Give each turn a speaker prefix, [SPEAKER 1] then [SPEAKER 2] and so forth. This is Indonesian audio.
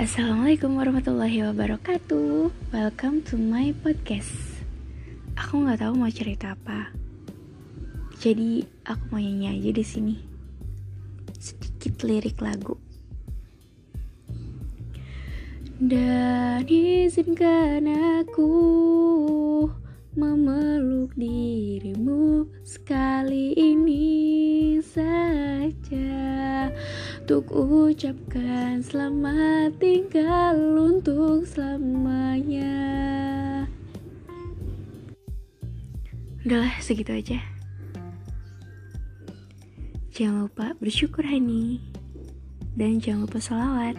[SPEAKER 1] Assalamualaikum warahmatullahi wabarakatuh. Welcome to my podcast. Aku nggak tahu mau cerita apa. Jadi aku mau nyanyi aja di sini. Sedikit lirik lagu. Dan izinkan aku memeluk dirimu sekali ini Untuk ucapkan selamat tinggal untuk selamanya. Udahlah segitu aja. Jangan lupa bersyukur Hani. Dan jangan lupa sholawat